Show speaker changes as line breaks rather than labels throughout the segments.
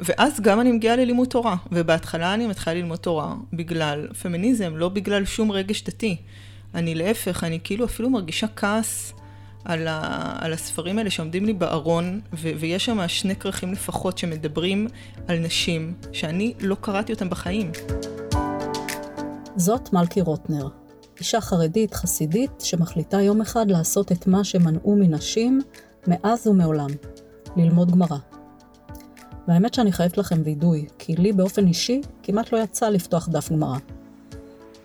ואז גם אני מגיעה ללימוד תורה, ובהתחלה אני מתחילה ללמוד תורה בגלל פמיניזם, לא בגלל שום רגש דתי. אני להפך, אני כאילו אפילו מרגישה כעס על, ה, על הספרים האלה שעומדים לי בארון, ו, ויש שם שני כרכים לפחות שמדברים על נשים, שאני לא קראתי אותם בחיים.
זאת מלכי רוטנר, אישה חרדית חסידית שמחליטה יום אחד לעשות את מה שמנעו מנשים מאז ומעולם, ללמוד גמרא. והאמת שאני חייבת לכם וידוי, כי לי באופן אישי כמעט לא יצא לפתוח דף גמרא.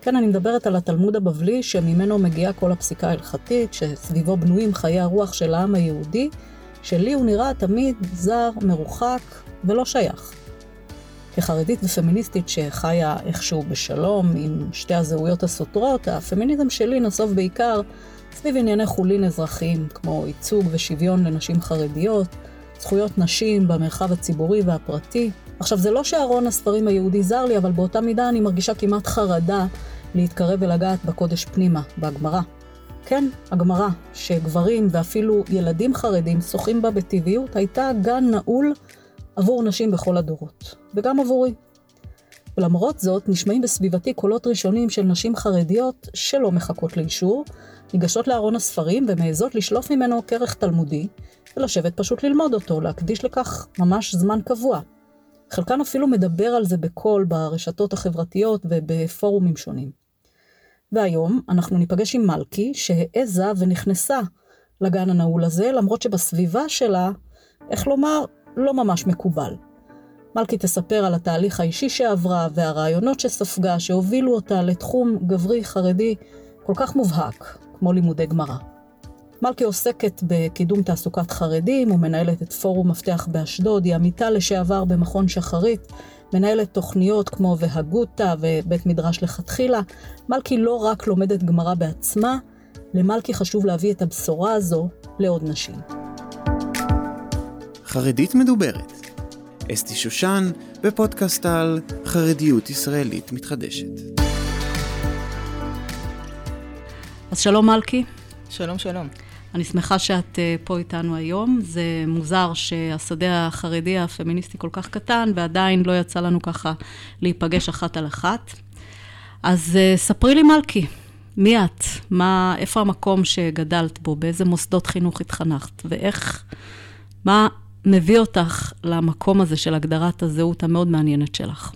כן, אני מדברת על התלמוד הבבלי, שממנו מגיעה כל הפסיקה ההלכתית, שסביבו בנויים חיי הרוח של העם היהודי, שלי הוא נראה תמיד זר, מרוחק ולא שייך. כחרדית ופמיניסטית שחיה איכשהו בשלום עם שתי הזהויות הסותרות, הפמיניזם שלי נסוב בעיקר סביב ענייני חולין אזרחיים, כמו ייצוג ושוויון לנשים חרדיות, זכויות נשים במרחב הציבורי והפרטי. עכשיו, זה לא שארון הספרים היהודי זר לי, אבל באותה מידה אני מרגישה כמעט חרדה להתקרב ולגעת בקודש פנימה, בהגמרא. כן, הגמרא, שגברים ואפילו ילדים חרדים שוחים בה בטבעיות, הייתה גן נעול עבור נשים בכל הדורות, וגם עבורי. ולמרות זאת, נשמעים בסביבתי קולות ראשונים של נשים חרדיות שלא מחכות לאישור, ניגשות לארון הספרים ומעזות לשלוף ממנו כרך תלמודי, ולשבת פשוט ללמוד אותו, להקדיש לכך ממש זמן קבוע. חלקן אפילו מדבר על זה בקול ברשתות החברתיות ובפורומים שונים. והיום אנחנו ניפגש עם מלכי, שהעזה ונכנסה לגן הנעול הזה, למרות שבסביבה שלה, איך לומר, לא ממש מקובל. מלכי תספר על התהליך האישי שעברה והרעיונות שספגה, שהובילו אותה לתחום גברי חרדי כל כך מובהק, כמו לימודי גמרא. מלכי עוסקת בקידום תעסוקת חרדים ומנהלת את פורום מפתח באשדוד, היא עמיתה לשעבר במכון שחרית, מנהלת תוכניות כמו והגותא ובית מדרש לכתחילה. מלכי לא רק לומדת גמרא בעצמה, למלכי חשוב להביא את הבשורה הזו לעוד נשים.
חרדית מדוברת. אסתי שושן בפודקאסט על חרדיות ישראלית מתחדשת.
אז שלום מלכי.
שלום, שלום.
אני שמחה שאת אה, פה איתנו היום. זה מוזר שהשדה החרדי הפמיניסטי כל כך קטן, ועדיין לא יצא לנו ככה להיפגש אחת על אחת. אז אה, ספרי לי, מלכי, מי את? מה, איפה המקום שגדלת בו? באיזה מוסדות חינוך התחנכת? ואיך, מה מביא אותך למקום הזה של הגדרת הזהות המאוד מעניינת שלך?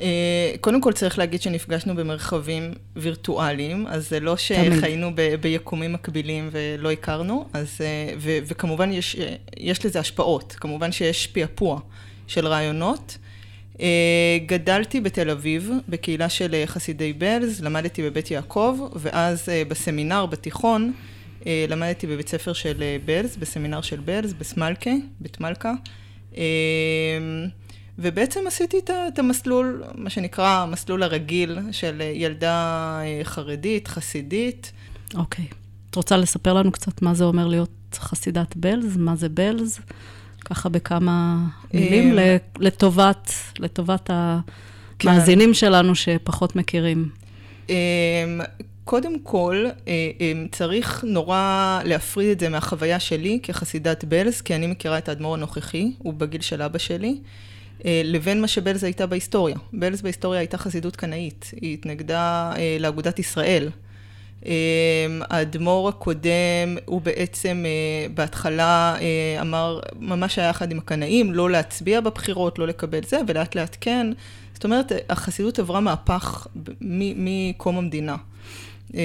אה, קודם כל צריך להגיד שנפגשנו במרחבים וירטואליים, אז זה לא שחיינו ב- ביקומים מקבילים ולא הכרנו, אז, אה, ו- וכמובן יש, יש לזה השפעות, כמובן שיש פעפוע של רעיונות. אה, גדלתי בתל אביב, בקהילה של חסידי בלז, למדתי בבית יעקב, ואז בסמינר, בתיכון, למדתי בבית ספר של בלז, בסמינר של בלז, בסמלקה, בית מלכה. ובעצם עשיתי את המסלול, מה שנקרא המסלול הרגיל של ילדה אה, חרדית, חסידית.
אוקיי. Okay. את רוצה לספר לנו קצת מה זה אומר להיות חסידת בלז? מה זה בלז? ככה בכמה מילים אה, לטובת, לטובת המאזינים כן. שלנו שפחות מכירים.
אה, קודם כל, צריך נורא להפריד את זה מהחוויה שלי כחסידת בלז, כי אני מכירה את האדמו"ר הנוכחי, הוא בגיל של אבא שלי. אה, לבין מה שבלז הייתה בהיסטוריה. בלז בהיסטוריה הייתה חסידות קנאית, היא התנגדה אה, לאגודת ישראל. אה, האדמו"ר הקודם, הוא בעצם בהתחלה אמר, ממש היה יחד עם הקנאים, לא להצביע בבחירות, לא לקבל זה, ולאט לאט כן. זאת אומרת, החסידות עברה מהפך מקום המדינה. אמ,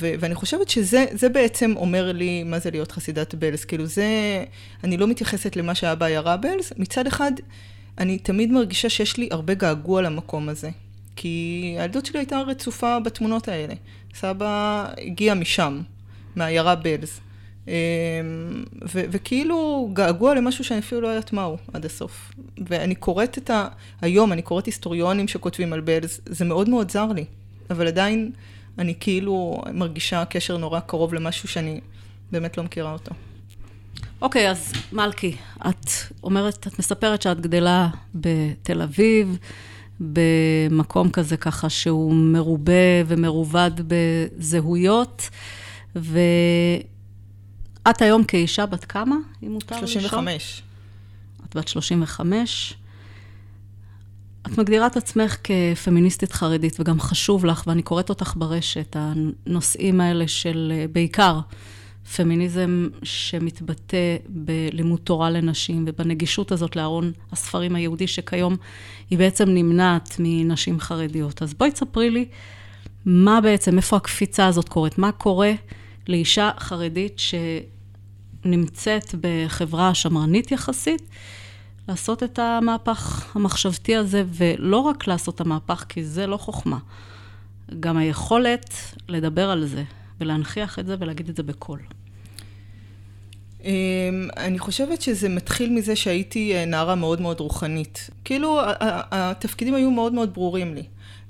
ו- ואני חושבת שזה בעצם אומר לי מה זה להיות חסידת בלז. כאילו זה, אני לא מתייחסת למה שהיה בעיירה בלז. מצד אחד, אני תמיד מרגישה שיש לי הרבה געגוע למקום הזה. כי הילדות שלי הייתה רצופה בתמונות האלה. סבא הגיע משם, מהעיירה בלז. אמ, ו- וכאילו געגוע למשהו שאני אפילו לא יודעת מהו עד הסוף. ואני קוראת את ה... היום, אני קוראת היסטוריונים שכותבים על בלז, זה מאוד מאוד זר לי. אבל עדיין אני כאילו מרגישה קשר נורא קרוב למשהו שאני באמת לא מכירה אותו.
אוקיי, okay, אז מלכי, את אומרת, את מספרת שאת גדלה בתל אביב, במקום כזה ככה שהוא מרובה ומרובד בזהויות, ואת היום כאישה בת כמה, אם מותר
לשאול? 35.
את בת 35. את מגדירה את עצמך כפמיניסטית חרדית, וגם חשוב לך, ואני קוראת אותך ברשת, הנושאים האלה של בעיקר פמיניזם שמתבטא בלימוד תורה לנשים ובנגישות הזאת לארון הספרים היהודי, שכיום היא בעצם נמנעת מנשים חרדיות. אז בואי תספרי לי מה בעצם, איפה הקפיצה הזאת קורית, מה קורה לאישה חרדית שנמצאת בחברה שמרנית יחסית, לעשות את המהפך המחשבתי הזה, ולא רק לעשות את המהפך, כי זה לא חוכמה, גם היכולת לדבר על זה ולהנכיח את זה ולהגיד את זה בקול.
אמ, אני חושבת שזה מתחיל מזה שהייתי אה, נערה מאוד מאוד רוחנית. כאילו, התפקידים היו מאוד מאוד ברורים לי.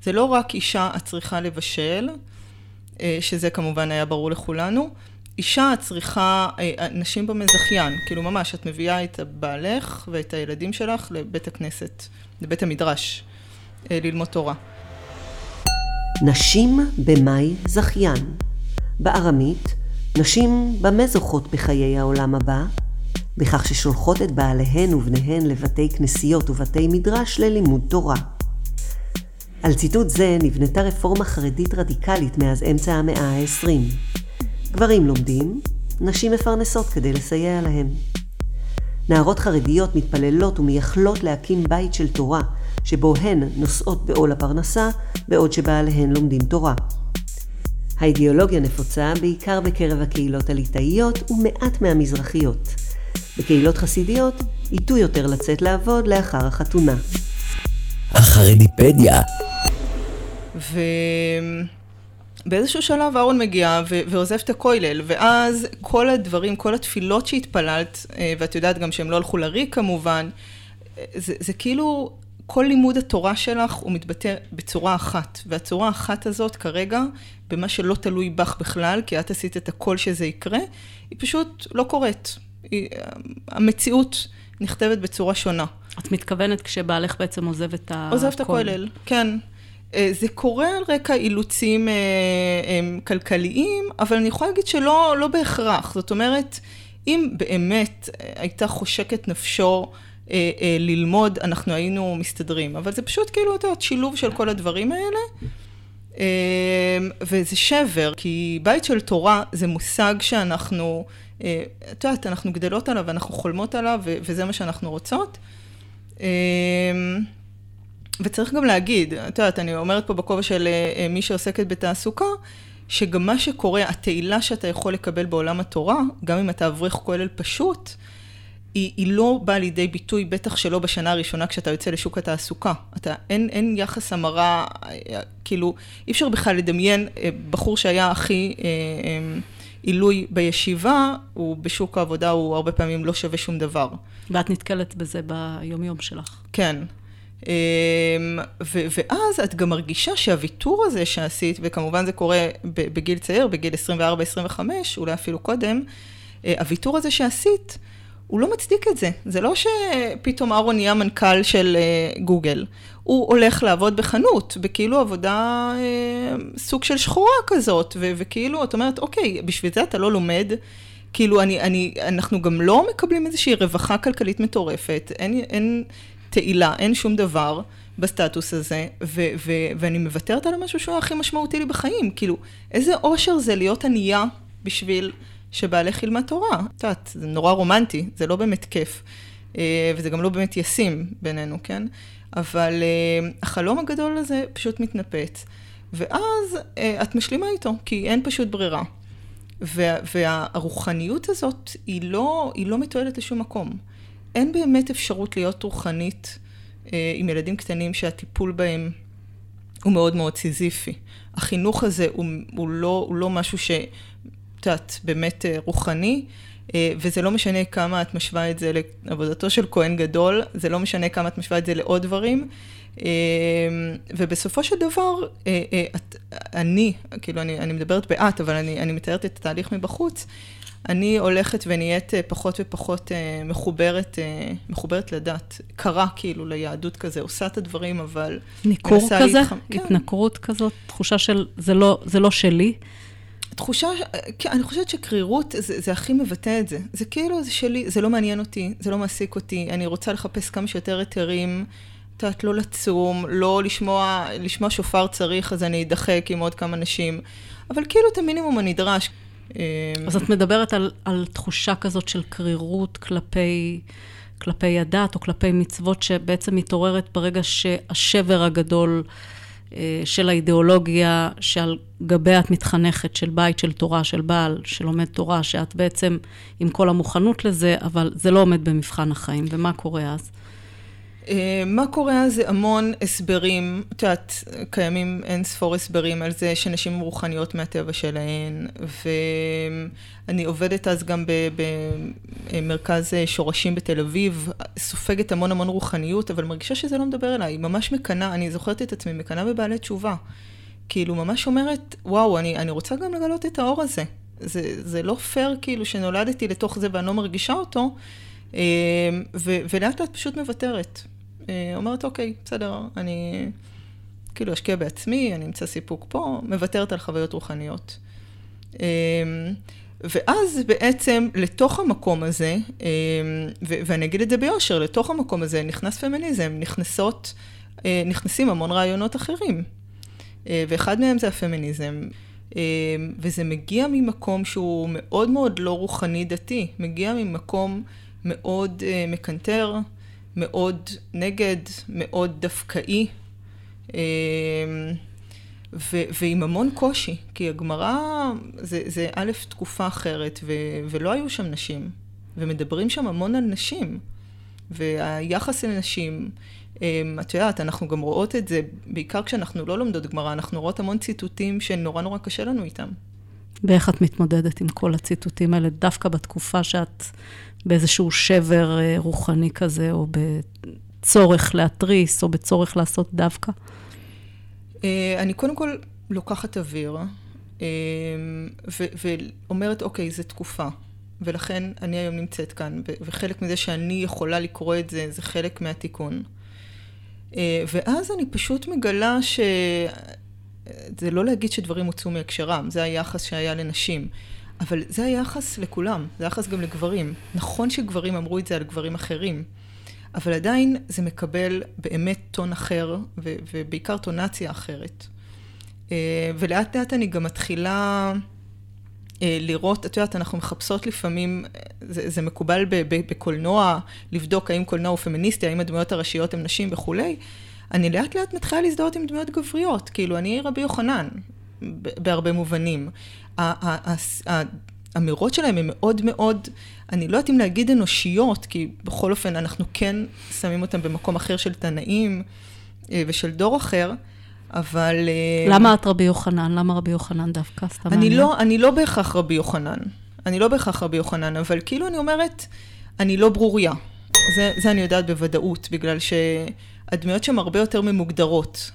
זה לא רק אישה את צריכה לבשל, אה, שזה כמובן היה ברור לכולנו, אישה צריכה, אה, נשים במזכיין, כאילו ממש, את מביאה את בעלך ואת הילדים שלך לבית הכנסת, לבית המדרש, ללמוד תורה.
נשים במאי זכיין. בארמית נשים במה זוכות בחיי העולם הבא? בכך ששולחות את בעליהן ובניהן לבתי כנסיות ובתי מדרש ללימוד תורה. על ציטוט זה נבנתה רפורמה חרדית רדיקלית מאז אמצע המאה ה-20. גברים לומדים, נשים מפרנסות כדי לסייע להם. נערות חרדיות מתפללות ומייחלות להקים בית של תורה, שבו הן נושאות בעול הפרנסה, בעוד שבעליהן לומדים תורה. האידיאולוגיה נפוצה בעיקר בקרב הקהילות הליטאיות ומעט מהמזרחיות. בקהילות חסידיות ייטו יותר לצאת לעבוד לאחר החתונה.
החרדיפדיה
ובאיזשהו שלב אהרון מגיע ו- ועוזב את הכולל, ואז כל הדברים, כל התפילות שהתפללת, אה, ואת יודעת גם שהם לא הלכו לריק כמובן, אה, זה, זה כאילו כל לימוד התורה שלך הוא מתבטא בצורה אחת, והצורה האחת הזאת כרגע, במה שלא תלוי בך בכלל, כי את עשית את הכל שזה יקרה, היא פשוט לא קורית. היא, המציאות נכתבת בצורה שונה.
את מתכוונת כשבעלך בעצם עוזב את הכולל?
עוזב את הכולל, כן. אה, זה קורה על רקע אילוצים אה, אה, כלכליים, אבל אני יכולה להגיד שלא לא בהכרח. זאת אומרת, אם באמת הייתה חושקת נפשו ללמוד, אנחנו היינו מסתדרים. אבל זה פשוט כאילו, את יודעת, שילוב של כל הדברים האלה. וזה שבר, כי בית של תורה זה מושג שאנחנו, את יודעת, אנחנו גדלות עליו ואנחנו חולמות עליו, וזה מה שאנחנו רוצות. אה, וצריך גם להגיד, את יודעת, אני אומרת פה בכובע של אה, מי שעוסקת בתעסוקה, שגם מה שקורה, התהילה שאתה יכול לקבל בעולם התורה, גם אם אתה אברך כולל פשוט, היא, היא לא באה לידי ביטוי, בטח שלא בשנה הראשונה כשאתה יוצא לשוק התעסוקה. אתה, אין, אין יחס המרה, כאילו, אי אפשר בכלל לדמיין אה, בחור שהיה הכי אה, אה, עילוי בישיבה, הוא בשוק העבודה הוא הרבה פעמים לא שווה שום דבר.
ואת נתקלת בזה ביומיום שלך.
כן. ו- ואז את גם מרגישה שהוויתור הזה שעשית, וכמובן זה קורה בגיל צעיר, בגיל 24-25, אולי אפילו קודם, הוויתור הזה שעשית, הוא לא מצדיק את זה. זה לא שפתאום אהרון נהיה מנכ"ל של uh, גוגל. הוא הולך לעבוד בחנות, בכאילו עבודה uh, סוג של שחורה כזאת, ו- וכאילו, את אומרת, אוקיי, בשביל זה אתה לא לומד. כאילו, אני, אני, אנחנו גם לא מקבלים איזושהי רווחה כלכלית מטורפת, אין, אין תהילה, אין שום דבר בסטטוס הזה, ו- ו- ואני מוותרת על המשהו שהוא הכי משמעותי לי בחיים. כאילו, איזה אושר זה להיות ענייה בשביל... שבעלך ילמד תורה. את יודעת, זה נורא רומנטי, זה לא באמת כיף. אה, וזה גם לא באמת ישים בינינו, כן? אבל אה, החלום הגדול הזה פשוט מתנפץ. ואז אה, את משלימה איתו, כי אין פשוט ברירה. וה, והרוחניות הזאת היא לא, לא מתועלת לשום מקום. אין באמת אפשרות להיות רוחנית עם ילדים קטנים שהטיפול בהם הוא מאוד מאוד סיזיפי. החינוך הזה הוא, הוא, לא, הוא לא משהו ש... את יודעת, באמת אה, רוחני, אה, וזה לא משנה כמה את משווה את זה לעבודתו של כהן גדול, זה לא משנה כמה את משווה את זה לעוד דברים. אה, ובסופו של דבר, את, אני, כאילו אני, אני מדברת באת, אבל אני, אני מתארת את התהליך מבחוץ, אני הולכת ונהיית פחות ופחות מחוברת, מחוברת לדת, קרה כאילו ליהדות כזה, עושה את הדברים, אבל...
ניכור כזה? להתח... כן. התנכרות כזאת? תחושה של זה לא, זה לא שלי?
תחושה, כן, אני חושבת שקרירות זה, זה הכי מבטא את זה. זה כאילו, זה שלי, זה לא מעניין אותי, זה לא מעסיק אותי, אני רוצה לחפש כמה שיותר היתרים, את יודעת, לא לצום, לא לשמוע, לשמוע שופר צריך, אז אני אדחק עם עוד כמה נשים, אבל כאילו את המינימום הנדרש.
אז את מדברת על, על תחושה כזאת של קרירות כלפי, כלפי הדת או כלפי מצוות שבעצם מתעוררת ברגע שהשבר הגדול אה, של האידיאולוגיה שעל גביה את מתחנכת, של בית, של תורה, של בעל, שלומד תורה, שאת בעצם עם כל המוכנות לזה, אבל זה לא עומד במבחן החיים, ומה קורה אז?
אה, מה קורה אז זה המון הסברים, את יודעת, קיימים אין ספור הסברים על זה שנשים רוחניות מהטבע שלהן, ואני עובדת אז גם במרכז שורשים בתל אביב, סופגת המון המון רוחניות, אבל מרגישה שזה לא מדבר אליי, ממש מקנאה, אני זוכרת את עצמי מקנאה בבעלי תשובה. כאילו, ממש אומרת, וואו, אני, אני רוצה גם לגלות את האור הזה. זה, זה לא פייר כאילו שנולדתי לתוך זה ואני לא מרגישה אותו, אה, ולאט לאט פשוט מוותרת. אה, אומרת, אוקיי, בסדר, אני כאילו אשקיע בעצמי, אני אמצא סיפוק פה, מוותרת על חוויות רוחניות. אה, ואז בעצם לתוך המקום הזה, אה, ואני אגיד את זה ביושר, לתוך המקום הזה נכנס פמיניזם, נכנסות, נכנסים המון רעיונות אחרים. ואחד מהם זה הפמיניזם. וזה מגיע ממקום שהוא מאוד מאוד לא רוחני דתי, מגיע ממקום מאוד מקנטר, מאוד נגד, מאוד דווקאי, אמ, ו- ועם המון קושי, כי הגמרא זה, זה א', תקופה אחרת, ו- ולא היו שם נשים, ומדברים שם המון על נשים, והיחס אל נשים, אמ, את יודעת, אנחנו גם רואות את זה, בעיקר כשאנחנו לא לומדות גמרא, אנחנו רואות המון ציטוטים שנורא נורא קשה לנו איתם.
ואיך את מתמודדת עם כל הציטוטים האלה, דווקא בתקופה שאת באיזשהו שבר אה, רוחני כזה, או בצורך להתריס, או בצורך לעשות דווקא?
אה, אני קודם כל לוקחת אוויר, אה, ואומרת, אוקיי, זו תקופה. ולכן אני היום נמצאת כאן, וחלק מזה שאני יכולה לקרוא את זה, זה חלק מהתיקון. ואז אני פשוט מגלה ש... זה לא להגיד שדברים הוצאו מהקשרם, זה היחס שהיה לנשים. אבל זה היחס לכולם, זה היחס גם לגברים. נכון שגברים אמרו את זה על גברים אחרים, אבל עדיין זה מקבל באמת טון אחר, ו- ובעיקר טונציה אחרת. אה, ולאט לאט אני גם מתחילה אה, לראות, את יודעת, אנחנו מחפשות לפעמים, זה, זה מקובל בקולנוע, לבדוק האם קולנוע הוא פמיניסטי, האם הדמויות הראשיות הן נשים וכולי. אני לאט לאט מתחילה להזדהות עם דמויות גבריות, כאילו, אני רבי יוחנן, בהרבה מובנים. האמירות שלהם הן מאוד מאוד, אני לא יודעת אם להגיד אנושיות, כי בכל אופן אנחנו כן שמים אותם במקום אחר של תנאים אה, ושל דור אחר, אבל...
אה, למה את רבי יוחנן? למה רבי יוחנן דווקא? סתם
אני לא, אני לא בהכרח רבי יוחנן. אני לא בהכרח רבי יוחנן, אבל כאילו אני אומרת, אני לא ברוריה. זה, זה אני יודעת בוודאות, בגלל שהדמויות שם הרבה יותר ממוגדרות.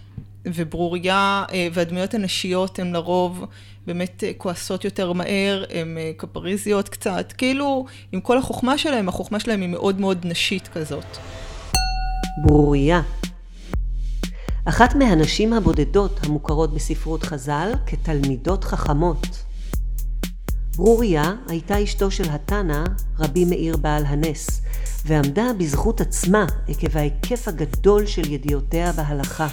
וברוריה, אה, והדמויות הנשיות הן לרוב באמת אה, כועסות יותר מהר, הן אה, קפריזיות קצת, כאילו עם כל החוכמה שלהן, החוכמה שלהן היא מאוד מאוד נשית כזאת.
ברוריה אחת מהנשים הבודדות המוכרות בספרות חז"ל כתלמידות חכמות. ברוריה הייתה אשתו של התנא, רבי מאיר בעל הנס, ועמדה בזכות עצמה עקב ההיקף הגדול של ידיעותיה בהלכה.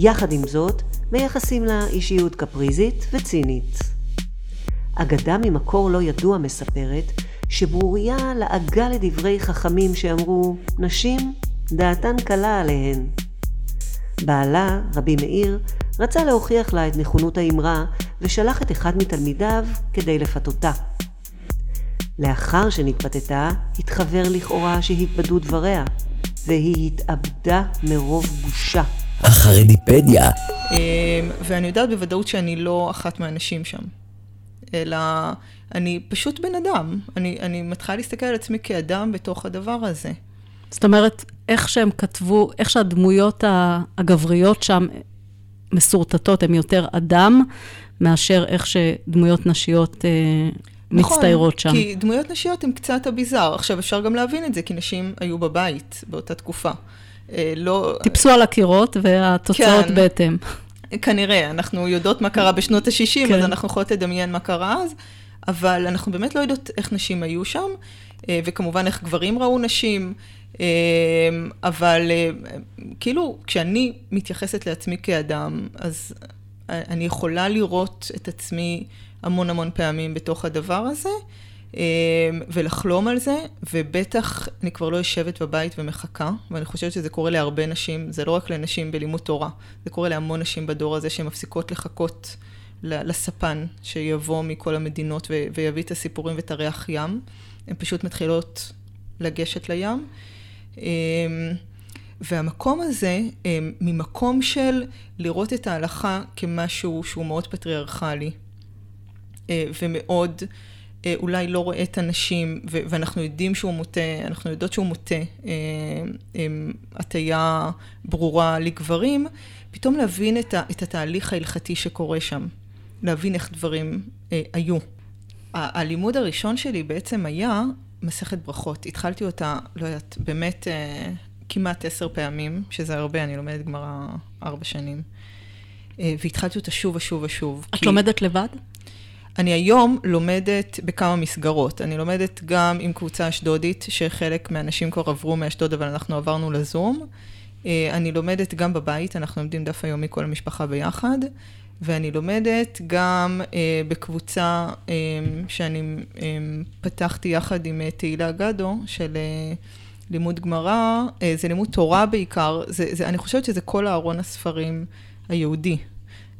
יחד עם זאת, מייחסים לה אישיות קפריזית וצינית. אגדה ממקור לא ידוע מספרת שברוריה לעגה לדברי חכמים שאמרו נשים דעתן קלה עליהן. בעלה, רבי מאיר, רצה להוכיח לה את נכונות האמרה ושלח את אחד מתלמידיו כדי לפתותה. לאחר שנתפתתה, התחוור לכאורה שהתבדו דבריה, והיא התאבדה מרוב בושה.
החרדיפדיה.
אמ, ואני יודעת בוודאות שאני לא אחת מהאנשים שם, אלא אני פשוט בן אדם. אני, אני מתחילה להסתכל על עצמי כאדם בתוך הדבר הזה.
זאת אומרת, איך שהם כתבו, איך שהדמויות הגבריות שם מסורטטות, הן יותר אדם, מאשר איך שדמויות נשיות אה, נכון, מצטיירות שם.
נכון, כי דמויות נשיות הן קצת אביזר. עכשיו, אפשר גם להבין את זה, כי נשים היו בבית באותה תקופה.
אה, לא... טיפסו על הקירות והתוצאות כן. בהתאם.
כנראה, אנחנו יודעות מה קרה בשנות ה-60,
כן.
אז אנחנו יכולות לדמיין מה קרה אז, אבל אנחנו באמת לא יודעות איך נשים היו שם, אה, וכמובן איך גברים ראו נשים, אה, אבל כאילו, כשאני מתייחסת לעצמי כאדם, אז אני יכולה לראות את עצמי המון המון פעמים בתוך הדבר הזה. אה, ולחלום על זה, ובטח אני כבר לא יושבת בבית ומחכה, ואני חושבת שזה קורה להרבה נשים, זה לא רק לנשים בלימוד תורה, זה קורה להמון נשים בדור הזה שהן מפסיקות לחכות לספן שיבוא מכל המדינות ו- ויביא את הסיפורים ואת הריח ים, הן פשוט מתחילות לגשת לים. אה, והמקום הזה, אה, ממקום של לראות את ההלכה כמשהו שהוא מאוד פטריארכלי, אה, ומאוד אולי לא רואה את הנשים, ו- ואנחנו יודעים שהוא מוטה, אנחנו יודעות שהוא מוטה אה, אה, הטיה ברורה לגברים, פתאום להבין את, ה- את התהליך ההלכתי שקורה שם, להבין איך דברים אה, היו. ה- הלימוד הראשון שלי בעצם היה מסכת ברכות. התחלתי אותה, לא יודעת, באמת אה, כמעט עשר פעמים, שזה הרבה, אני לומדת גמרא ארבע שנים. אה, והתחלתי אותה שוב ושוב ושוב.
את
כי-
לומדת לבד?
אני היום לומדת בכמה מסגרות. אני לומדת גם עם קבוצה אשדודית, שחלק מהאנשים כבר עברו מאשדוד, אבל אנחנו עברנו לזום. אה, אני לומדת גם בבית, אנחנו לומדים דף היומי כל המשפחה ביחד. ואני לומדת גם אה, בקבוצה אה, שאני אה, פתחתי יחד עם אה, תהילה גדו, של אה, לימוד גמרא, אה, זה לימוד תורה בעיקר, זה, זה, אני חושבת שזה כל ארון הספרים היהודי.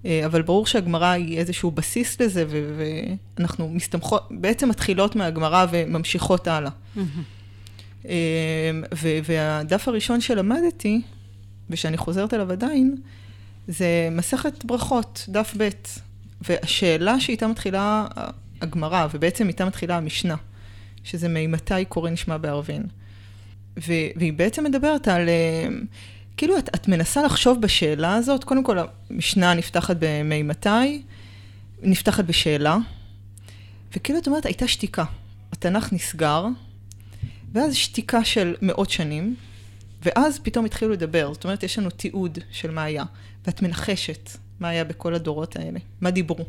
אה, אבל ברור שהגמרא היא איזשהו בסיס לזה, ואנחנו מסתמכות, בעצם מתחילות מהגמרא וממשיכות הלאה. אה, ו- והדף הראשון שלמדתי, ושאני חוזרת אליו עדיין, זה מסכת ברכות, דף ב', והשאלה שאיתה מתחילה הגמרא, ובעצם איתה מתחילה המשנה, שזה ממתי קורא נשמע בערבין. והיא בעצם מדברת על, אה, כאילו את, את מנסה לחשוב בשאלה הזאת, קודם כל המשנה נפתחת במימתי, נפתחת בשאלה, וכאילו את אומרת, הייתה שתיקה. התנ"ך נסגר, ואז שתיקה של מאות שנים, ואז פתאום התחילו לדבר. זאת אומרת, יש לנו תיעוד של מה היה, ואת מנחשת מה היה בכל הדורות האלה, מה דיברו.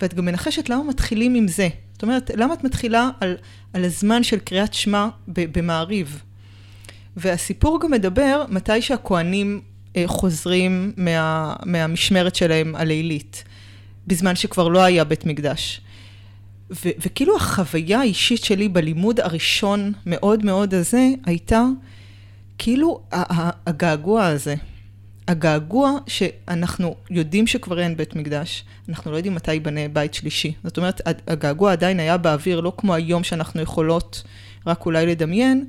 ואת גם מנחשת למה מתחילים עם זה. זאת אומרת, למה את מתחילה על, על הזמן של קריאת שמע במעריב? והסיפור גם מדבר מתי שהכוהנים אה, חוזרים מה, מהמשמרת שלהם הלילית, בזמן שכבר לא היה בית מקדש. ו- וכאילו החוויה האישית שלי בלימוד הראשון מאוד מאוד הזה, הייתה כאילו הגעגוע הזה. הגעגוע שאנחנו יודעים שכבר אין בית מקדש, אנחנו לא יודעים מתי ייבנה בית שלישי. זאת אומרת, הגעגוע עדיין היה באוויר, לא כמו היום שאנחנו יכולות רק אולי לדמיין,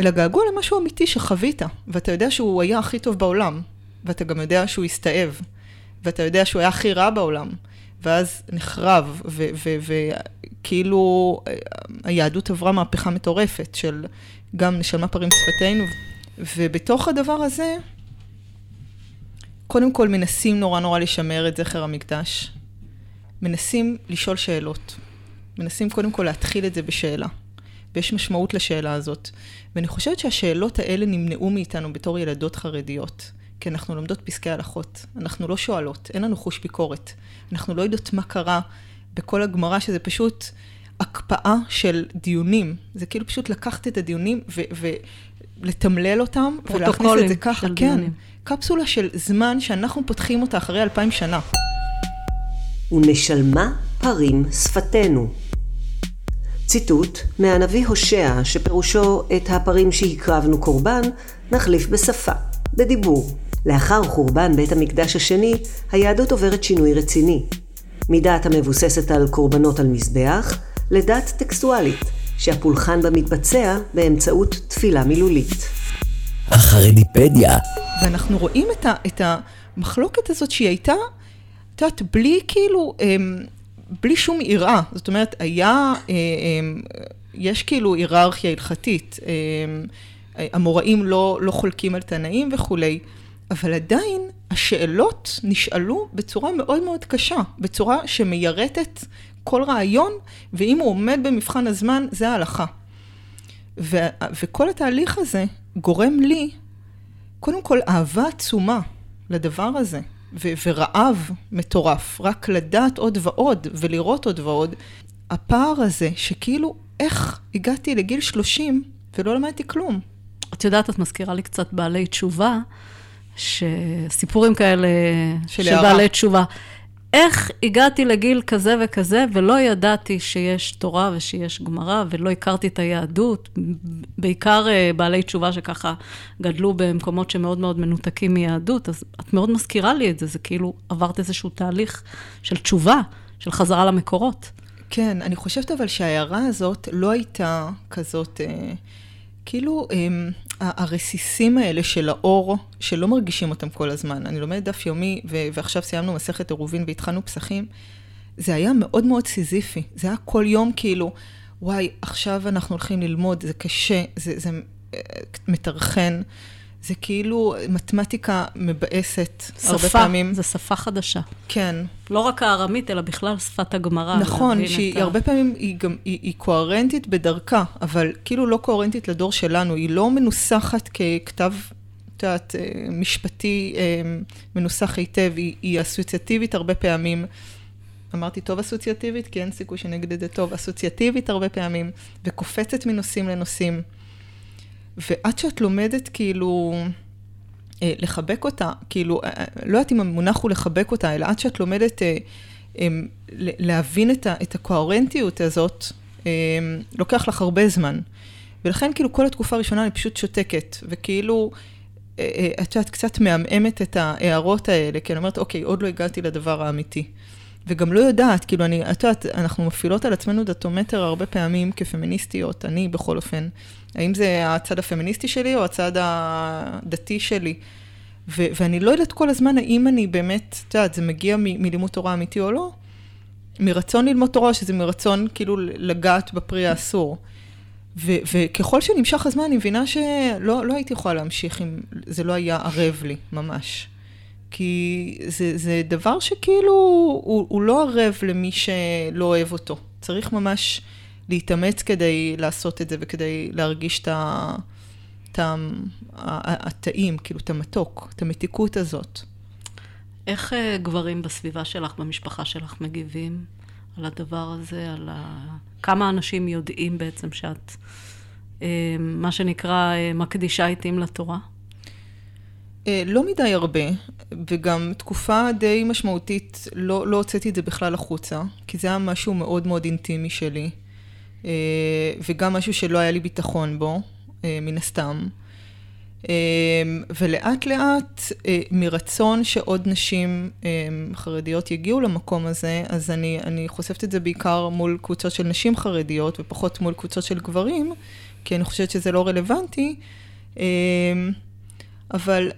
אלא געגוע למשהו אמיתי שחווית, ואתה יודע שהוא היה הכי טוב בעולם, ואתה גם יודע שהוא הסתאב, ואתה יודע שהוא היה הכי רע בעולם, ואז נחרב, וכאילו היהדות עברה מהפכה מטורפת של גם נשלמה פרים שפתנו, ובתוך הדבר הזה, קודם כל מנסים נורא נורא לשמר את זכר המקדש, מנסים לשאול שאלות, מנסים קודם כל להתחיל את זה בשאלה. ויש משמעות לשאלה הזאת. ואני חושבת שהשאלות האלה נמנעו מאיתנו בתור ילדות חרדיות, כי אנחנו לומדות פסקי הלכות. אנחנו לא שואלות, אין לנו חוש ביקורת. אנחנו לא יודעות מה קרה בכל הגמרא, שזה פשוט הקפאה של דיונים. זה כאילו פשוט לקחת את הדיונים ולתמלל אותם, ולהכניס את זה ככה.
של
כן,
דיונים.
קפסולה של זמן שאנחנו פותחים אותה אחרי אלפיים שנה.
ונשלמה פרים שפתנו. ציטוט מהנביא הושע, שפירושו את הפרים שהקרבנו קורבן, נחליף בשפה, בדיבור. לאחר חורבן בית המקדש השני, היהדות עוברת שינוי רציני. מדת המבוססת על קורבנות על מזבח, לדת טקסטואלית, שהפולחן בה מתבצע באמצעות תפילה מילולית.
החרדיפדיה,
ואנחנו רואים את, ה, את המחלוקת הזאת שהיא הייתה, את יודעת, בלי כאילו, אמ, בלי שום יראה. זאת אומרת, היה, אמ, יש כאילו היררכיה הלכתית. אמ, המוראים לא, לא חולקים על תנאים וכולי, אבל עדיין השאלות נשאלו בצורה מאוד מאוד קשה, בצורה שמיירטת כל רעיון, ואם הוא עומד במבחן הזמן, זה ההלכה. ו- וכל התהליך הזה גורם לי, קודם כל, אהבה עצומה לדבר הזה. ו- ורעב מטורף, רק לדעת עוד ועוד ולראות עוד ועוד. הפער הזה, שכאילו, איך הגעתי לגיל 30 ולא למדתי כלום?
את יודעת, את מזכירה לי קצת בעלי תשובה, שסיפורים כאלה
של
של. בעלי תשובה. איך הגעתי לגיל כזה וכזה ולא ידעתי שיש תורה ושיש גמרא ולא הכרתי את היהדות, בעיקר אה, בעלי תשובה שככה גדלו במקומות שמאוד מאוד מנותקים מיהדות, אז את מאוד מזכירה לי את זה, זה כאילו עברת איזשהו תהליך של תשובה, של חזרה למקורות.
כן, אני חושבת אבל שההערה הזאת לא הייתה כזאת, אה, כאילו אה, הרסיסים האלה של האור, שלא מרגישים אותם כל הזמן. אני לומדת דף יומי, ו- ועכשיו סיימנו מסכת עירובין והתחלנו פסחים. זה היה מאוד מאוד סיזיפי. זה היה כל יום כאילו, וואי, עכשיו אנחנו הולכים ללמוד, זה קשה, זה, זה אה, מטרחן. זה כאילו מתמטיקה מבאסת הרבה
שפה,
פעמים.
זה שפה חדשה.
כן.
לא רק הארמית, אלא בכלל שפת הגמרא.
נכון, שהיא
ה-
הרבה פעמים, היא גם, היא, היא קוהרנטית בדרכה, אבל כאילו לא קוהרנטית לדור שלנו, היא לא מנוסחת ככתב, את יודעת, אה, משפטי אה, מנוסח היטב, היא, היא אסוציאטיבית הרבה פעמים. אמרתי טוב אסוציאטיבית, כי אין סיכוי שנגיד את זה טוב, אסוציאטיבית הרבה פעמים, וקופצת מנושאים לנושאים. ועד שאת לומדת כאילו אה, לחבק אותה, כאילו, אה, אה, לא יודעת אם המונח הוא לחבק אותה, אלא עד שאת לומדת ל- להבין את, הקוהרנטיות הזאת, אה, לוקח לך הרבה זמן. ולכן כאילו כל התקופה הראשונה אני פשוט שותקת, וכאילו, את יודעת, קצת מעמעמת את ההערות האלה, כי אני אומרת, אוקיי, עוד לא הגעתי לדבר האמיתי. וגם לא יודעת, כאילו, אני, את יודעת, אנחנו מפעילות על עצמנו דתומטר הרבה פעמים כפמיניסטיות, אני בכל אופן. האם זה הצד הפמיניסטי שלי או הצד הדתי שלי? ו- ואני לא יודעת כל הזמן האם אני באמת, את יודעת, זה מגיע מ- מלימוד תורה אמיתי או לא, מרצון ללמוד תורה, שזה מרצון כאילו לגעת בפרי האסור. ו- וככל שנמשך הזמן, אני מבינה שלא לא הייתי יכולה להמשיך אם זה לא היה ערב לי, ממש. כי זה, זה דבר שכאילו, הוא, הוא לא ערב למי שלא אוהב אותו. צריך ממש להתאמץ כדי לעשות את זה וכדי להרגיש את ה- את ה- ה- הטעים, כאילו, את המתוק, את המתיקות הזאת.
איך אה, גברים בסביבה שלך, במשפחה שלך, מגיבים על הדבר הזה, על ה... כמה אנשים יודעים בעצם שאת, אה, מה שנקרא, אה, מקדישה עיתים לתורה?
לא מדי הרבה, וגם תקופה די משמעותית, לא, לא הוצאתי את זה בכלל החוצה, כי זה היה משהו מאוד מאוד אינטימי שלי, וגם משהו שלא היה לי ביטחון בו, אה, מן הסתם. אה, ולאט לאט, אה, מרצון שעוד נשים אה, חרדיות יגיעו למקום הזה, אז אני, אני חושפת את זה בעיקר מול קבוצות של נשים חרדיות, ופחות מול קבוצות של גברים, כי אני חושבת שזה לא רלוונטי. אה, אבל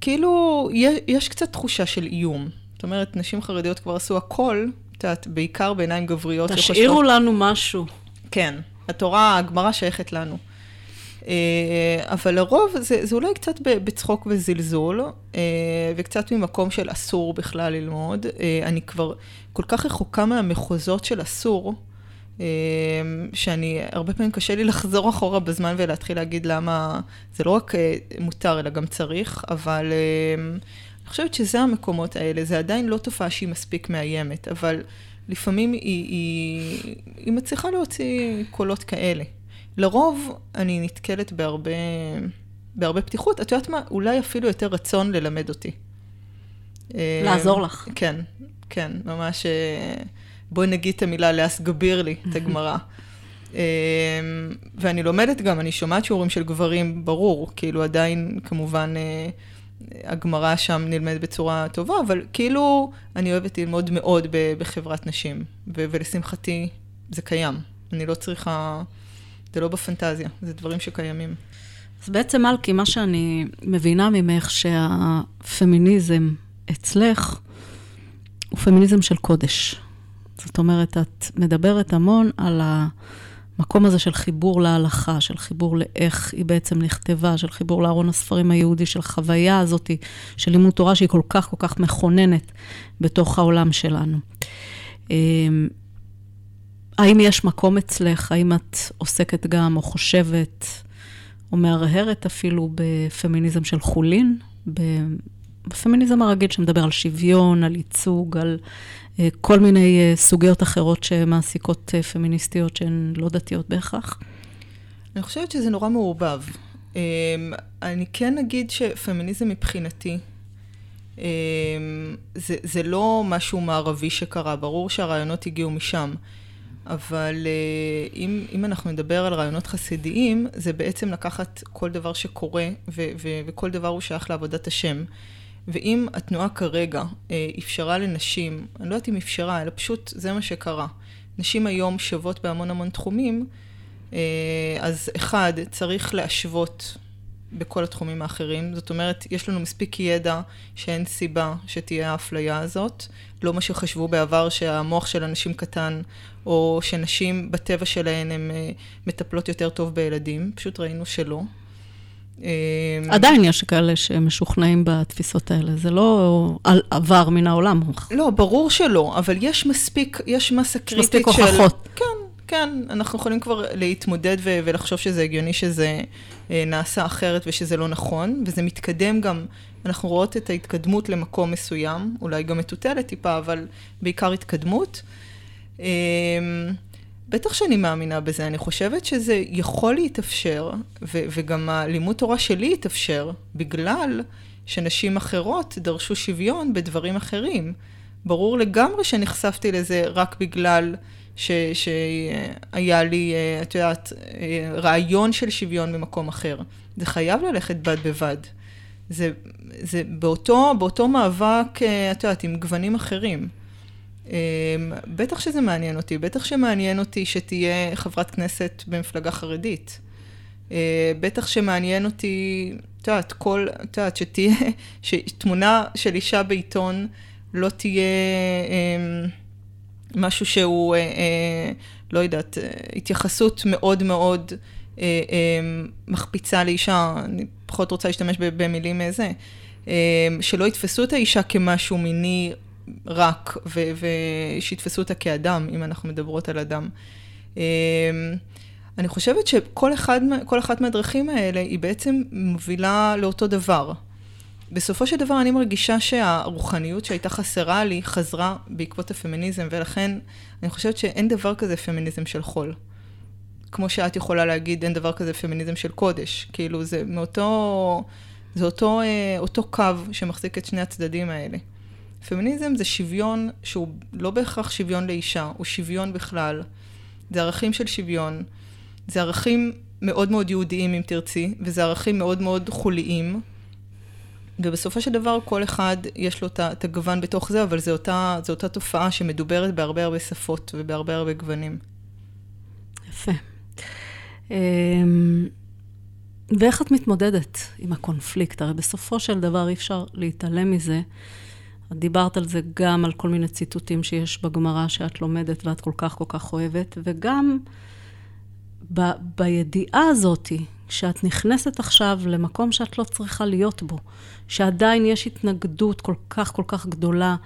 כאילו, יש, יש קצת תחושה של איום. זאת אומרת, נשים חרדיות כבר עשו הכל, את יודעת, בעיקר בעיניים גבריות.
תשאירו לנו משהו.
כן, התורה, הגמרא שייכת לנו. אה, אבל לרוב זה, זה אולי קצת בצחוק וזלזול, אה, וקצת ממקום של אסור בכלל ללמוד. אה, אני כבר כל כך רחוקה מהמחוזות של אסור, שאני, הרבה פעמים קשה לי לחזור אחורה בזמן ולהתחיל להגיד למה זה לא רק מותר, אלא גם צריך, אבל אני חושבת שזה המקומות האלה, זה עדיין לא תופעה שהיא מספיק מאיימת, אבל לפעמים היא, היא, היא מצליחה להוציא קולות כאלה. לרוב אני נתקלת בהרבה, בהרבה פתיחות, את יודעת מה? אולי אפילו יותר רצון ללמד אותי. אה,
לעזור לך.
כן, כן, ממש, אה, בואי נגיד את המילה להסגביר לי את הגמרא. אה, ואני לומדת גם, אני שומעת שיעורים של גברים, ברור, כאילו עדיין כמובן אה, הגמרא שם נלמדת בצורה טובה, אבל כאילו אני אוהבת ללמוד מאוד בחברת נשים, ו- ולשמחתי זה קיים. אני לא צריכה, זה לא בפנטזיה, זה דברים שקיימים.
אז בעצם, מלכי, מה שאני מבינה ממך, שהפמיניזם אצלך הוא פמיניזם של קודש. זאת אומרת, את מדברת המון על המקום הזה של חיבור להלכה, של חיבור לאיך היא בעצם נכתבה, של חיבור לארון הספרים היהודי, של חוויה הזאת של לימוד תורה שהיא כל כך כל כך מכוננת בתוך העולם שלנו. אמ, האם יש מקום אצלך? האם את עוסקת גם או חושבת או מהרהרת אפילו בפמיניזם של חולין, בפמיניזם הרגיל שמדבר על שוויון, על ייצוג, על אה, כל מיני אה, סוגיות אחרות שמעסיקות אה, פמיניסטיות שהן לא דתיות בהכרח?
אני חושבת שזה נורא מעורבב. אמ, אני כן אגיד שפמיניזם מבחינתי, אמ, זה, זה לא משהו מערבי שקרה, ברור שהרעיונות הגיעו משם. אבל אם, אם אנחנו נדבר על רעיונות חסידיים, זה בעצם לקחת כל דבר שקורה, ו, ו, וכל דבר הוא שייך לעבודת השם. ואם התנועה כרגע אה, אפשרה לנשים, אני לא יודעת אם אפשרה, אלא פשוט זה מה שקרה. נשים היום שוות בהמון המון תחומים, אה, אז אחד, צריך להשוות בכל התחומים האחרים. זאת אומרת, יש לנו מספיק ידע שאין סיבה שתהיה האפליה הזאת. לא מה שחשבו בעבר שהמוח של אנשים קטן, או שנשים בטבע שלהן הן אה, מטפלות יותר טוב בילדים. פשוט ראינו שלא.
אמ, עדיין יש כאלה שמשוכנעים בתפיסות האלה, זה לא עבר מן העולם.
לא, ברור שלא, אבל יש מספיק, יש מסה קריטית של...
מספיק הוכחות.
כן, כן, אנחנו יכולים כבר להתמודד ו- ולחשוב שזה הגיוני שזה אה, נעשה אחרת ושזה לא נכון, וזה מתקדם גם, אנחנו רואות את ההתקדמות למקום מסוים, אולי גם מטוטלת טיפה, אבל בעיקר התקדמות. בטח שאני מאמינה בזה, אני חושבת שזה יכול להתאפשר, ו- וגם הלימוד תורה שלי התאפשר, בגלל שנשים אחרות דרשו שוויון בדברים אחרים. ברור לגמרי שנחשפתי לזה רק בגלל ש- שהיה לי, אה, את יודעת, אה, רעיון של שוויון במקום אחר. זה חייב ללכת בד בבד. זה, זה באותו, באותו מאבק, אה, את יודעת, עם גוונים אחרים. אמ, בטח שזה מעניין אותי, בטח שמעניין אותי שתהיה חברת כנסת במפלגה חרדית. אה, בטח שמעניין אותי, את יודעת, כל, את יודעת, שתהיה, שתמונה של אישה בעיתון לא תהיה אמ, משהו שהוא, אה, אה, לא יודעת, התייחסות מאוד מאוד אמ, מחפיצה לאישה, אני פחות רוצה להשתמש במילים זה, שלא יתפסו את האישה כמשהו מיני רק, ושיתפסו אותה כאדם, אם אנחנו מדברות על אדם. אמ, אני חושבת שכל אחד, אחת מהדרכים האלה היא בעצם מובילה לאותו דבר. בסופו של דבר אני מרגישה שהרוחניות שהייתה חסרה לי חזרה בעקבות הפמיניזם, ולכן אני חושבת שאין דבר כזה פמיניזם של חול. כמו שאת יכולה להגיד, אין דבר כזה פמיניזם של קודש. כאילו, זה מאותו, זה אותו, אה, אותו קו שמחזיק את שני הצדדים האלה. פמיניזם זה שוויון שהוא לא בהכרח שוויון לאישה, הוא שוויון בכלל. זה ערכים של שוויון. זה ערכים מאוד מאוד יהודיים, אם תרצי, וזה ערכים מאוד מאוד חוליים. ובסופו של דבר, כל אחד יש לו את הגוון בתוך זה, אבל זו אותה, אותה תופעה שמדוברת בהרבה הרבה שפות ובהרבה הרבה גוונים.
יפה. אמ, ואיך את מתמודדת עם הקונפליקט? הרי בסופו של דבר אי אפשר להתעלם מזה את דיברת על זה גם על כל מיני ציטוטים שיש בגמרא שאת לומדת ואת כל כך כל כך אוהבת, וגם ב- בידיעה הזאתי, שאת נכנסת עכשיו למקום שאת לא צריכה להיות בו, שעדיין יש התנגדות כל כך כל כך גדולה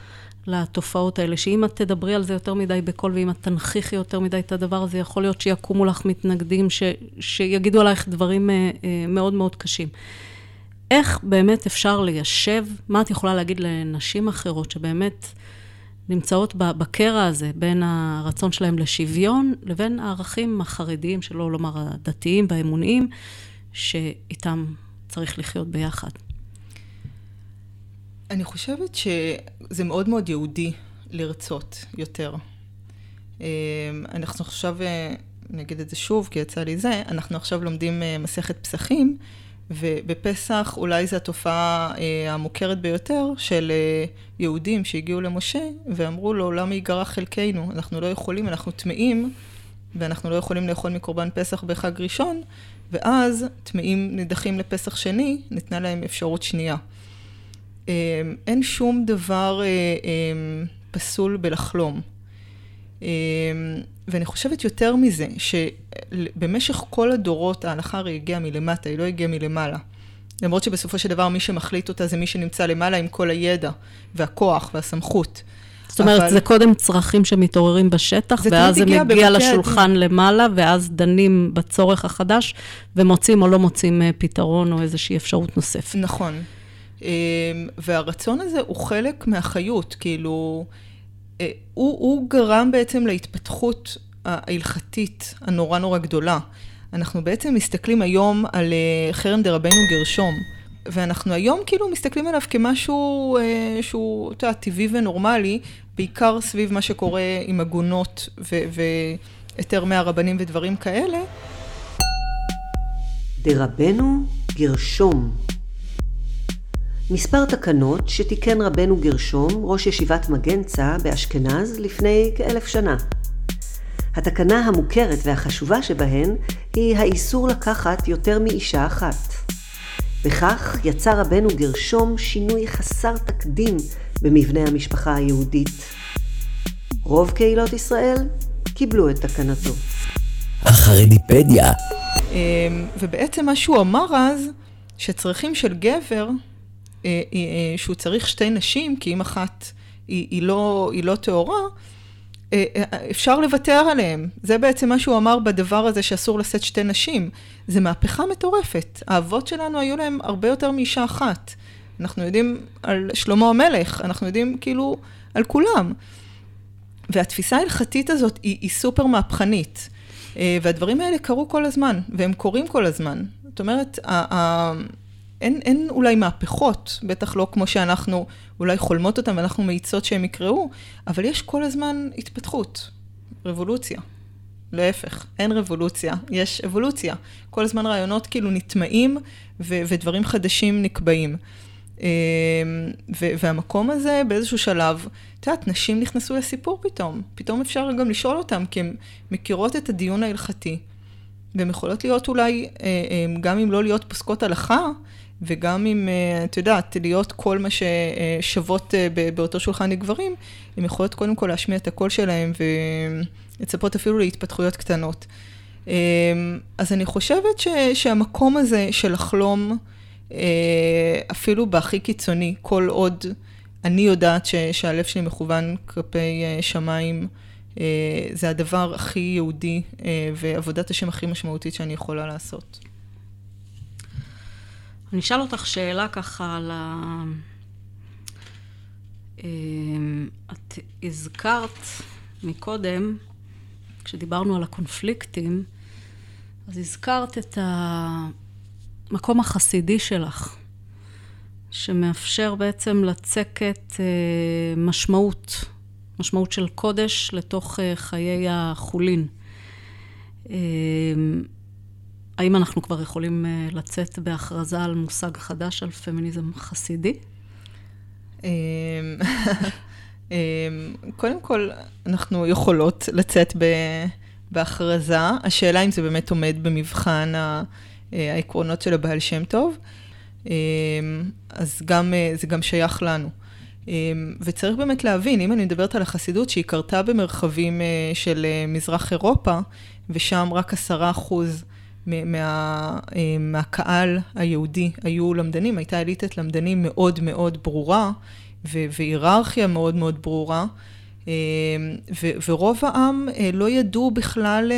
לתופעות האלה, שאם את תדברי על זה יותר מדי בקול, ואם את תנכיחי יותר מדי את הדבר הזה, יכול להיות שיקומו לך מתנגדים ש, שיגידו עלייך דברים אה, אה, מאוד מאוד קשים. איך באמת אפשר ליישב, מה את יכולה להגיד לנשים אחרות שבאמת נמצאות בקרע הזה בין הרצון שלהם לשוויון לבין הערכים החרדיים, שלא לומר הדתיים והאמוניים, שאיתם צריך לחיות ביחד?
אני חושבת שזה מאוד מאוד יהודי לרצות יותר. אמ, אנחנו עכשיו, אני אגיד את זה שוב, כי יצא לי זה, אנחנו עכשיו לומדים אה, מסכת פסחים, ובפסח אולי זו התופעה אה, המוכרת ביותר של אה, יהודים שהגיעו למשה ואמרו לו, למה ייגרע חלקנו? אנחנו לא יכולים, אנחנו טמאים, ואנחנו לא יכולים לאכול מקורבן פסח בחג ראשון, ואז טמאים נדחים לפסח שני, ניתנה להם אפשרות שנייה. אה, אין שום דבר אה, אה, פסול בלחלום. אה, ואני חושבת יותר מזה, שבמשך כל הדורות ההלכה הרי הגיעה מלמטה, היא לא הגיעה מלמעלה. למרות שבסופו של דבר מי שמחליט אותה זה מי שנמצא למעלה עם כל הידע והכוח והסמכות.
זאת אומרת, אבל... זה קודם צרכים שמתעוררים בשטח, ואז זה מגיע לשולחן הדין. למעלה, ואז דנים בצורך החדש, ומוצאים או לא מוצאים אה, פתרון או איזושהי אפשרות נוספת.
נכון. והרצון הזה הוא חלק מהחיות, כאילו, הוא, הוא גרם בעצם להתפתחות ההלכתית הנורא נורא גדולה. אנחנו בעצם מסתכלים היום על חרם דרבנו גרשום. ואנחנו היום כאילו מסתכלים עליו כמשהו אה, שהוא, אתה יודע, טבעי ונורמלי, בעיקר סביב מה שקורה עם עגונות והיתר מהרבנים ודברים כאלה.
דרבנו גרשום מספר תקנות שתיקן רבנו גרשום, ראש ישיבת מגנצה באשכנז, לפני כאלף שנה. התקנה המוכרת והחשובה שבהן היא האיסור לקחת יותר מאישה אחת. בכך יצר רבנו גרשום שינוי חסר תקדים במבנה המשפחה היהודית. רוב קהילות ישראל קיבלו את תקנתו.
החרדיפדיה.
אמ, ובעצם מה שהוא אמר אז, שצרכים של גבר, שהוא צריך שתי נשים, כי אם אחת היא, היא לא, היא לא טהורה, אה, אפשר לוותר עליהם. זה בעצם מה שהוא אמר בדבר הזה שאסור לשאת שתי נשים. זה מהפכה מטורפת. האבות שלנו היו להם הרבה יותר מאישה אחת. אנחנו יודעים על שלמה המלך, אנחנו יודעים כאילו על כולם. והתפיסה ההלכתית הזאת היא, היא סופר מהפכנית. אה, והדברים האלה קרו כל הזמן, והם קורים כל הזמן. זאת אומרת, אין, אין אולי מהפכות, בטח לא כמו שאנחנו אולי חולמות אותן ואנחנו מאיצות שהם יקראו, אבל יש כל הזמן התפתחות, רבולוציה. להפך, אין רבולוציה, יש אבולוציה. כל הזמן רעיונות כאילו נטמעים ו- ודברים חדשים נקבעים. אמ, ו- והמקום הזה באיזשהו שלב, את יודעת, נשים נכנסו לסיפור פתאום. פתאום אפשר גם לשאול אותם, כי הן מכירות את הדיון ההלכתי, והן יכולות להיות אולי, אה, אה, גם אם לא להיות פוסקות הלכה, וגם אם, אה, את יודעת, להיות כל מה ששוות אה, באותו שולחן לגברים, הן יכולות קודם כל להשמיע את הקול שלהן ולצפות אפילו להתפתחויות קטנות. אה, אז אני חושבת ש, שהמקום הזה של לחלום, אפילו בהכי קיצוני, כל עוד אני יודעת ש, שהלב שלי מכוון כלפי שמיים, זה הדבר הכי יהודי ועבודת השם הכי משמעותית שאני יכולה לעשות.
אני אשאל אותך שאלה ככה על ה... אמ, את הזכרת מקודם, כשדיברנו על הקונפליקטים, אז הזכרת את המקום החסידי שלך, שמאפשר בעצם לצקת אה, משמעות, משמעות של קודש לתוך אה, חיי החולין. האם אנחנו כבר יכולים אה, לצאת בהכרזה על מושג חדש, על פמיניזם חסידי? אמ,
אמ, קודם כל, אנחנו יכולות לצאת בהכרזה. השאלה אם זה באמת עומד במבחן אה, העקרונות של הבעל שם טוב. אמ, אז גם, אה, זה גם שייך לנו. וצריך באמת להבין, אם אני מדברת על החסידות שהיא קרתה במרחבים של מזרח אירופה, ושם רק עשרה אחוז מה, אה, מהקהל היהודי היו למדנים, הייתה אליטת למדנים מאוד מאוד ברורה, והיררכיה מאוד מאוד ברורה. אה, ו- ורוב העם אה, לא ידעו בכלל,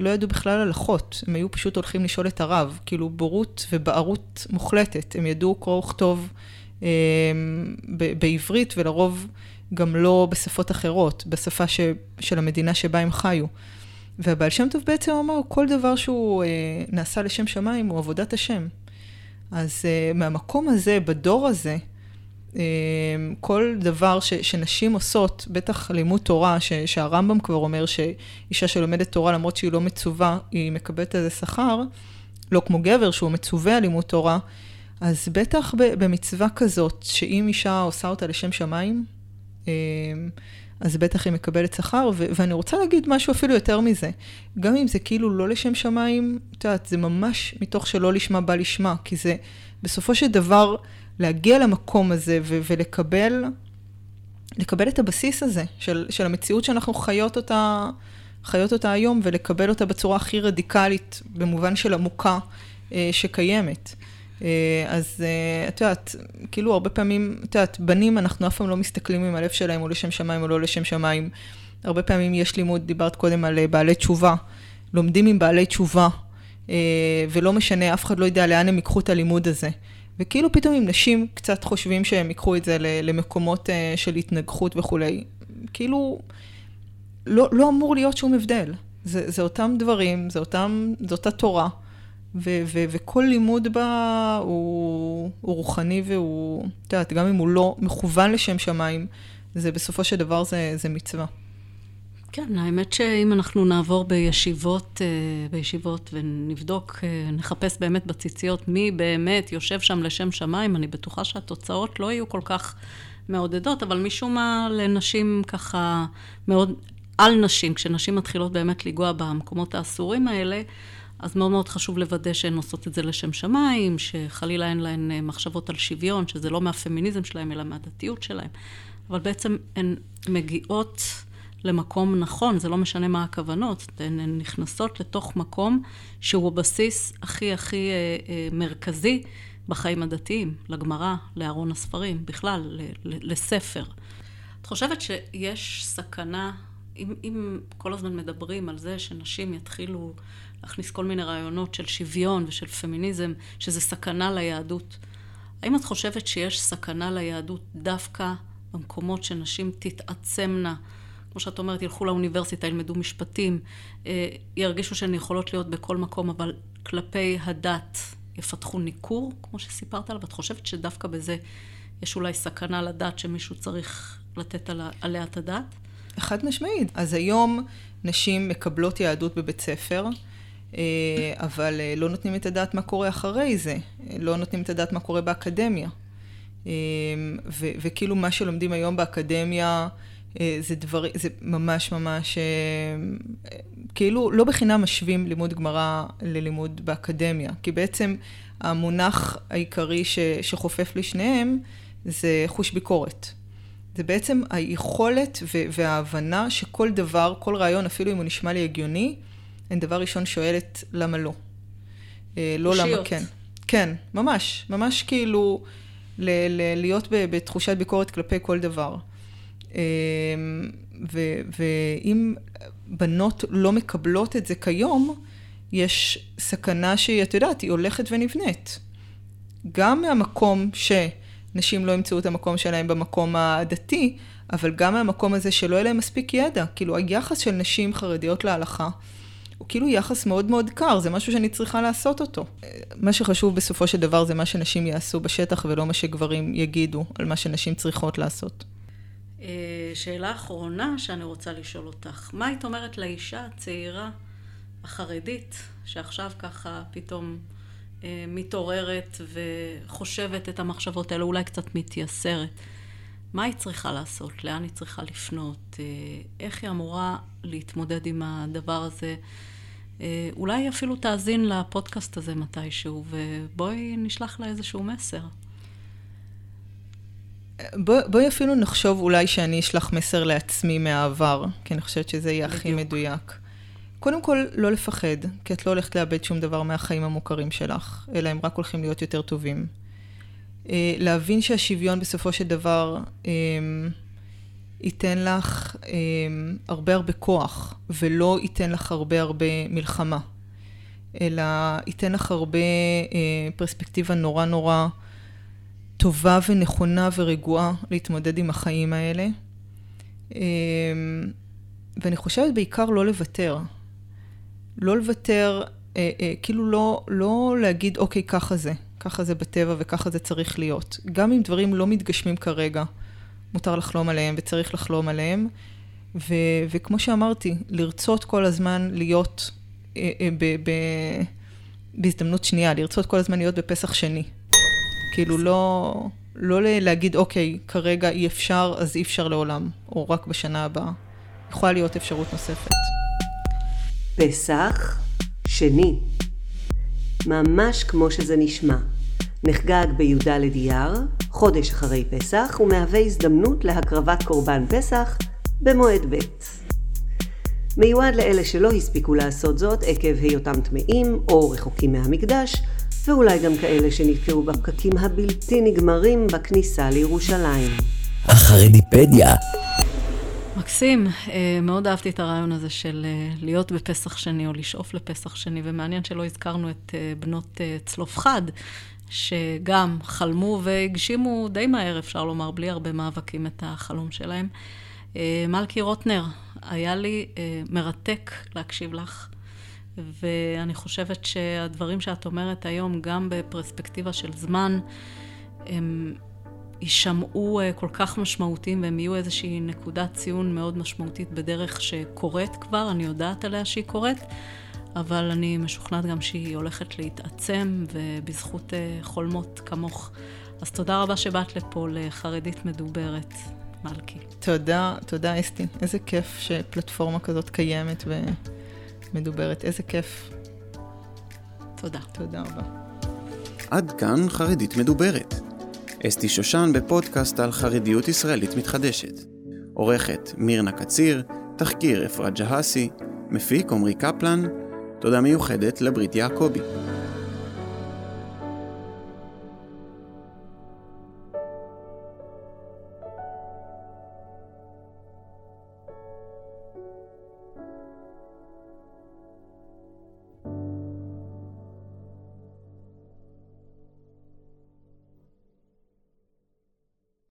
לא ידעו בכלל הלכות, הם היו פשוט הולכים לשאול את הרב, כאילו בורות ובערות מוחלטת, הם ידעו קרוא וכתוב ב- בעברית ולרוב גם לא בשפות אחרות, בשפה ש- של המדינה שבה הם חיו. והבעל שם טוב בעצם אמר, כל דבר שהוא אה, נעשה לשם שמיים הוא עבודת השם. אז אה, מהמקום הזה, בדור הזה, אה, כל דבר ש, שנשים עושות, בטח לימוד תורה, ש, שהרמב"ם כבר אומר שאישה שלומדת תורה למרות שהיא לא מצווה, היא מקבלת איזה שכר, לא כמו גבר שהוא מצווה על לימוד תורה, אז בטח במצווה כזאת, שאם אישה עושה אותה לשם שמיים, אה, אז בטח היא מקבלת שכר, ו- ואני רוצה להגיד משהו אפילו יותר מזה. גם אם זה כאילו לא לשם שמיים, את יודעת, זה ממש מתוך שלא לשמה בא לשמה, כי זה בסופו של דבר להגיע למקום הזה ו- ולקבל, לקבל את הבסיס הזה של, של המציאות שאנחנו חיות אותה, חיות אותה היום, ולקבל אותה בצורה הכי רדיקלית, במובן של עמוקה אה, שקיימת. אה, אז אה, את יודעת, כאילו הרבה פעמים, את יודעת, בנים, אנחנו אף פעם לא מסתכלים אם הלב שלהם הוא לשם שמיים או לא לשם שמיים. הרבה פעמים יש לימוד, דיברת קודם על אה, בעלי תשובה. לומדים עם בעלי תשובה, ולא משנה, אף אחד לא יודע לאן הם ייקחו את הלימוד הזה. וכאילו פתאום אם נשים קצת חושבים שהם ייקחו את זה למקומות של התנגחות וכולי, כאילו לא, לא אמור להיות שום הבדל. זה, זה אותם דברים, זה, אותם, זה אותה תורה, ו, ו, וכל לימוד בה הוא, הוא רוחני והוא, את יודעת, גם אם הוא לא מכוון לשם שמיים, זה בסופו של דבר זה, זה מצווה.
כן, האמת שאם אנחנו נעבור בישיבות, אה, בישיבות ונבדוק, אה, נחפש באמת בציציות מי באמת יושב שם לשם שמיים, אני בטוחה שהתוצאות לא יהיו כל כך מעודדות, אבל משום מה לנשים ככה מאוד, על נשים, כשנשים מתחילות באמת לנגוע במקומות האסורים האלה, אז מאוד מאוד חשוב לוודא שהן עושות את זה לשם שמיים, שחלילה אין להן אה, מחשבות על שוויון, שזה לא מהפמיניזם שלהן, אלא מהדתיות שלהן. אבל בעצם הן מגיעות למקום נכון, זה לא משנה מה הכוונות, הן נכנסות לתוך מקום שהוא הבסיס הכי הכי אה, אה, מרכזי בחיים הדתיים, לגמרא, לארון הספרים, בכלל, לספר. את חושבת שיש סכנה, אם, אם כל הזמן מדברים על זה שנשים יתחילו להכניס כל מיני רעיונות של שוויון ושל פמיניזם, שזה סכנה ליהדות, האם את חושבת שיש סכנה ליהדות דווקא במקומות שנשים תתעצמנה כמו שאת אומרת, ילכו לאוניברסיטה, ילמדו משפטים, אה, ירגישו שהן יכולות להיות בכל מקום, אבל כלפי הדת יפתחו ניכור, כמו שסיפרת עליו. את חושבת שדווקא בזה יש אולי סכנה לדת שמישהו צריך לתת עליה את הדעת?
חד משמעית. אז היום נשים מקבלות יהדות בבית ספר. אה, אבל אה, לא נותנים את הדעת מה קורה אחרי זה, לא נותנים את הדעת מה קורה באקדמיה. וכאילו מה שלומדים היום באקדמיה אה, זה דבר, זה ממש ממש, אה, כאילו לא בחינם משווים לימוד גמרא ללימוד באקדמיה, כי בעצם המונח העיקרי ש, שחופף לשניהם זה חוש ביקורת. זה בעצם היכולת וההבנה שכל דבר, כל רעיון, אפילו אם הוא נשמע לי הגיוני, אני דבר ראשון שואלת למה לא.
אה, לא למה
כן. כן, ממש, ממש כאילו להיות בתחושת ביקורת כלפי כל דבר. אמ, ואם בנות לא מקבלות את זה כיום, יש סכנה שהיא, את יודעת, היא הולכת ונבנית. גם מהמקום שנשים לא ימצאו את המקום שלהם במקום הדתי, אבל גם מהמקום הזה שלא יהיה להם מספיק ידע. כאילו, היחס של נשים חרדיות להלכה הוא כאילו יחס מאוד מאוד קר, זה משהו שאני צריכה לעשות אותו. מה שחשוב בסופו של דבר זה מה שנשים יעשו בשטח ולא מה שגברים יגידו על מה שנשים צריכות לעשות.
אה, שאלה אחרונה שאני רוצה לשאול אותך, מה היית אומרת לאישה הצעירה החרדית, שעכשיו ככה פתאום מתעוררת וחושבת את המחשבות האלה, אולי קצת מתייסרת? מה היא צריכה לעשות? לאן היא צריכה לפנות? אה, איך היא אמורה להתמודד עם הדבר הזה? אה, אולי אפילו תאזין לפודקאסט הזה מתישהו, ובואי נשלח לה איזשהו מסר.
בואי בוא אפילו נחשוב אולי שאני אשלח מסר לעצמי מהעבר, כי אני חושבת שזה יהיה הכי מדויק. קודם כל, לא לפחד, כי את לא הולכת לאבד שום דבר מהחיים המוכרים שלך, אלא הם רק הולכים להיות יותר טובים. אה, להבין שהשוויון בסופו של דבר אה, ייתן לך אה, הרבה הרבה כוח, ולא ייתן לך הרבה הרבה מלחמה, אלא ייתן לך הרבה פרספקטיבה נורא נורא טובה ונכונה ורגועה להתמודד עם החיים האלה. ואני חושבת בעיקר לא לוותר. לא לוותר, אה, אה, כאילו לא, לא להגיד, אוקיי, ככה זה, ככה זה בטבע וככה זה צריך להיות. גם אם דברים לא מתגשמים כרגע, מותר לחלום עליהם וצריך לחלום עליהם. ו, וכמו שאמרתי, לרצות כל הזמן להיות אה, אה, ב, ב, בהזדמנות שנייה, לרצות כל הזמן להיות בפסח שני. כאילו לא, לא להגיד, אוקיי, כרגע אי אפשר, אז אי אפשר לעולם, או רק בשנה הבאה. יכולה להיות אפשרות נוספת.
פסח שני, ממש כמו שזה נשמע. נחגג בי"ד אייר, חודש אחרי פסח, ומהווה הזדמנות להקרבת קורבן פסח במועד ב'. מיועד לאלה שלא הספיקו לעשות זאת עקב היותם טמאים או רחוקים מהמקדש, ואולי גם כאלה שנתקעו בפקקים הבלתי נגמרים בכניסה לירושלים.
החרדיפדיה
מקסים, אה, מאוד אהבתי את הרעיון הזה של אה, להיות בפסח שני או לשאוף לפסח שני, ומעניין שלא הזכרנו את אה, בנות צלופחד, שגם חלמו והגשימו די מהר, אפשר לומר, בלי הרבה מאבקים את החלום שלהם. מלכי רוטנר, היה לי מרתק להקשיב לך, ואני חושבת שהדברים שאת אומרת היום, גם בפרספקטיבה של זמן, הם יישמעו אה, כל כך משמעותיים והם יהיו איזושהי נקודת ציון מאוד משמעותית בדרך שקורית כבר, אני יודעת עליה שהיא קורית, אבל אני משוכנעת גם שהיא הולכת להתעצם ובזכות חולמות כמוך. אז תודה רבה שבאת לפה לחרדית מדוברת. מלכי.
תודה, תודה אסתי. איזה כיף שפלטפורמה כזאת קיימת ומדוברת. איזה כיף.
תודה.
תודה רבה.
עד כאן חרדית מדוברת. אסתי שושן בפודקאסט על חרדיות ישראלית מתחדשת. עורכת מירנה קציר, תחקיר אפרת ג'הסי, מפיק עמרי קפלן, תודה מיוחדת לברית יעקבי.